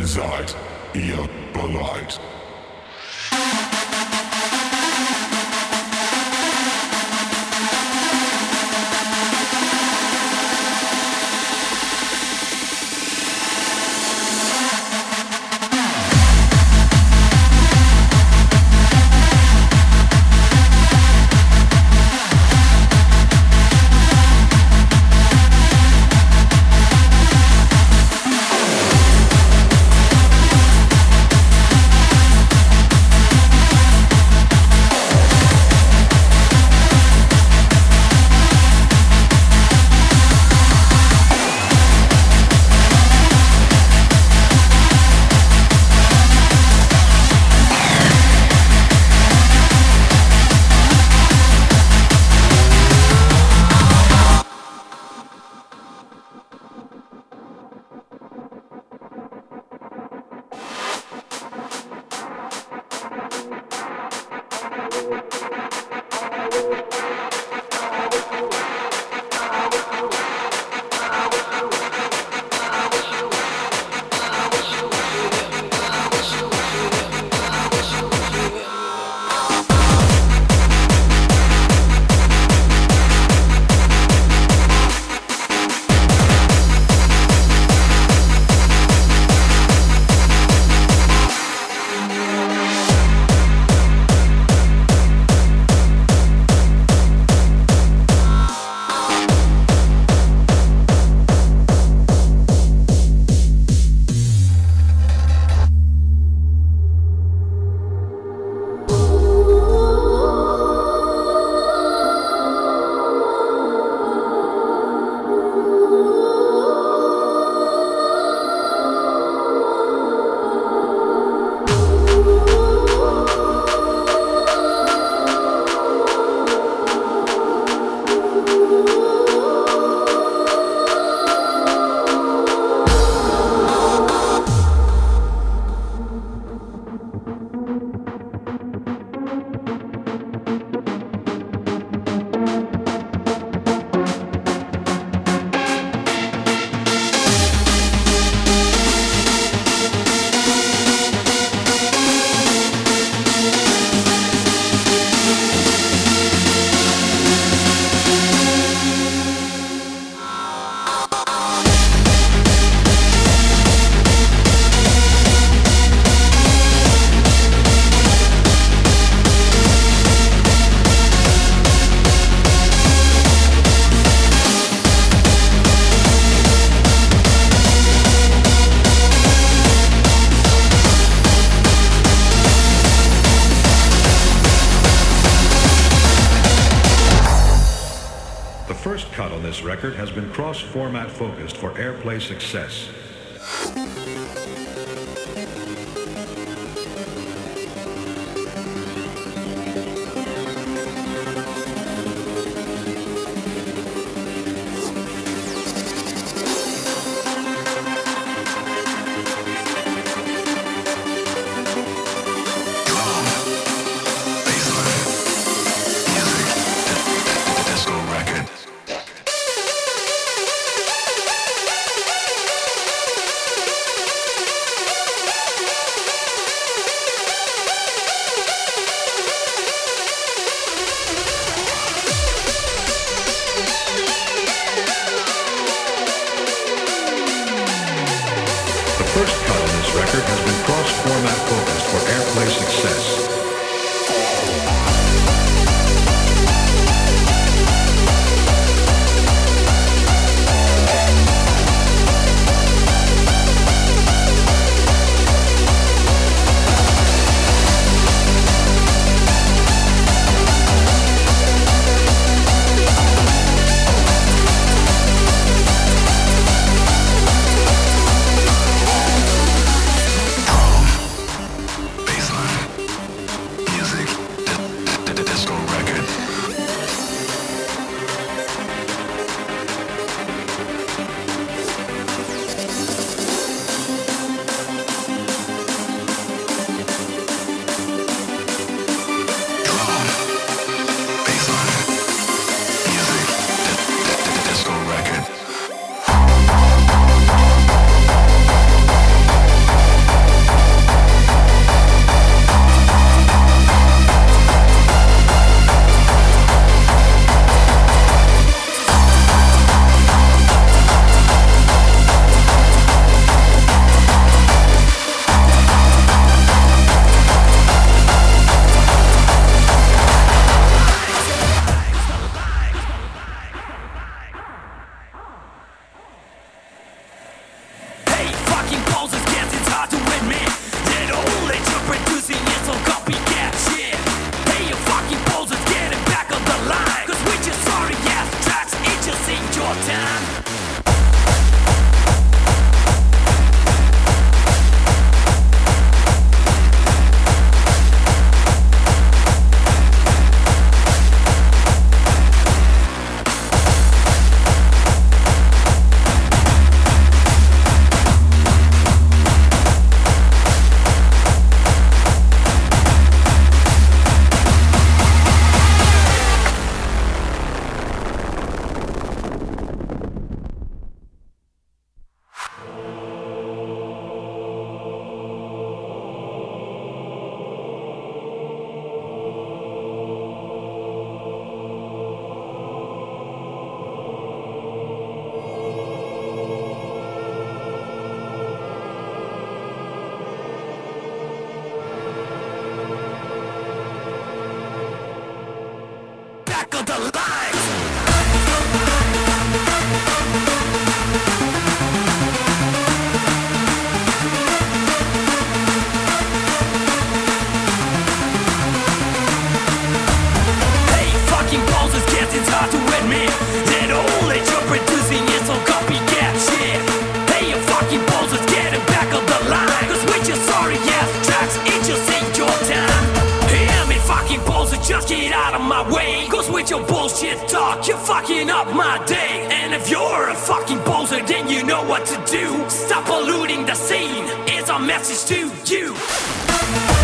seid ihr bereit? Cross-format focused for airplay success. your bullshit talk, you're fucking up my day. And if you're a fucking poser, then you know what to do. Stop polluting the scene, it's a message to you.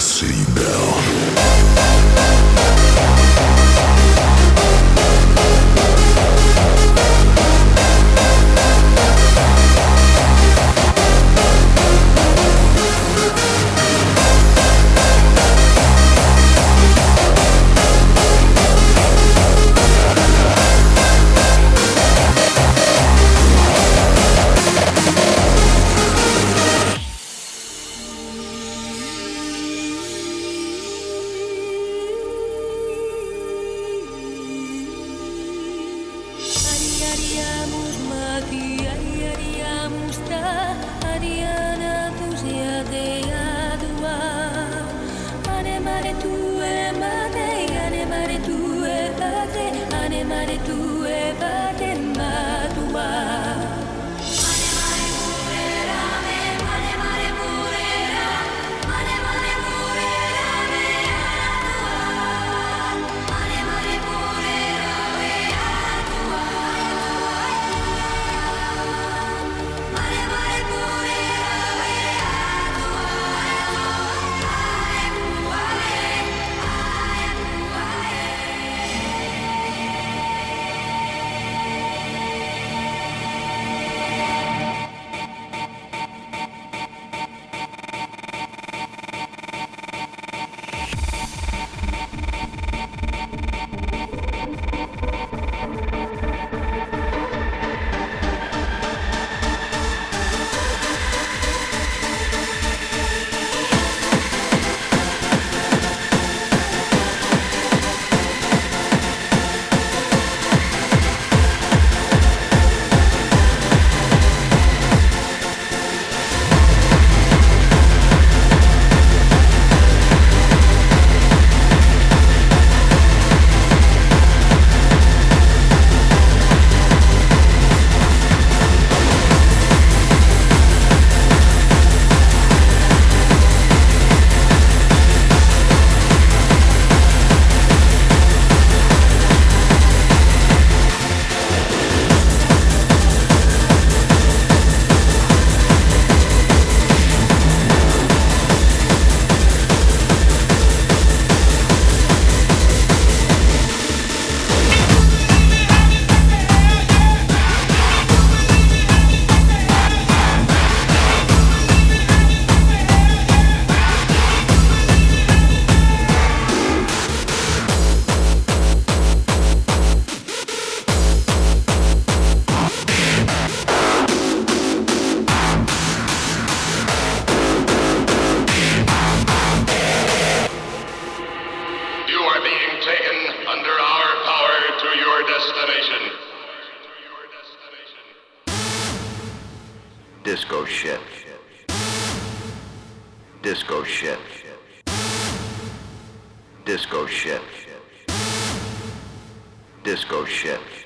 Seatbelt. tú Disco shit. Disco shit.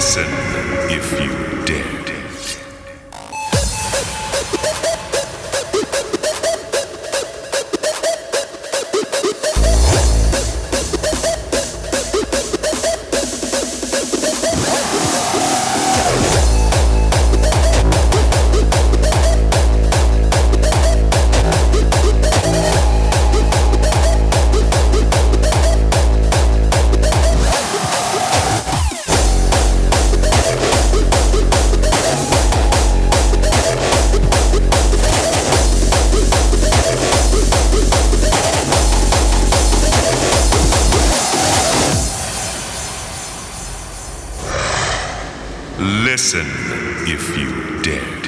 Listen if you dare. Listen if you dare.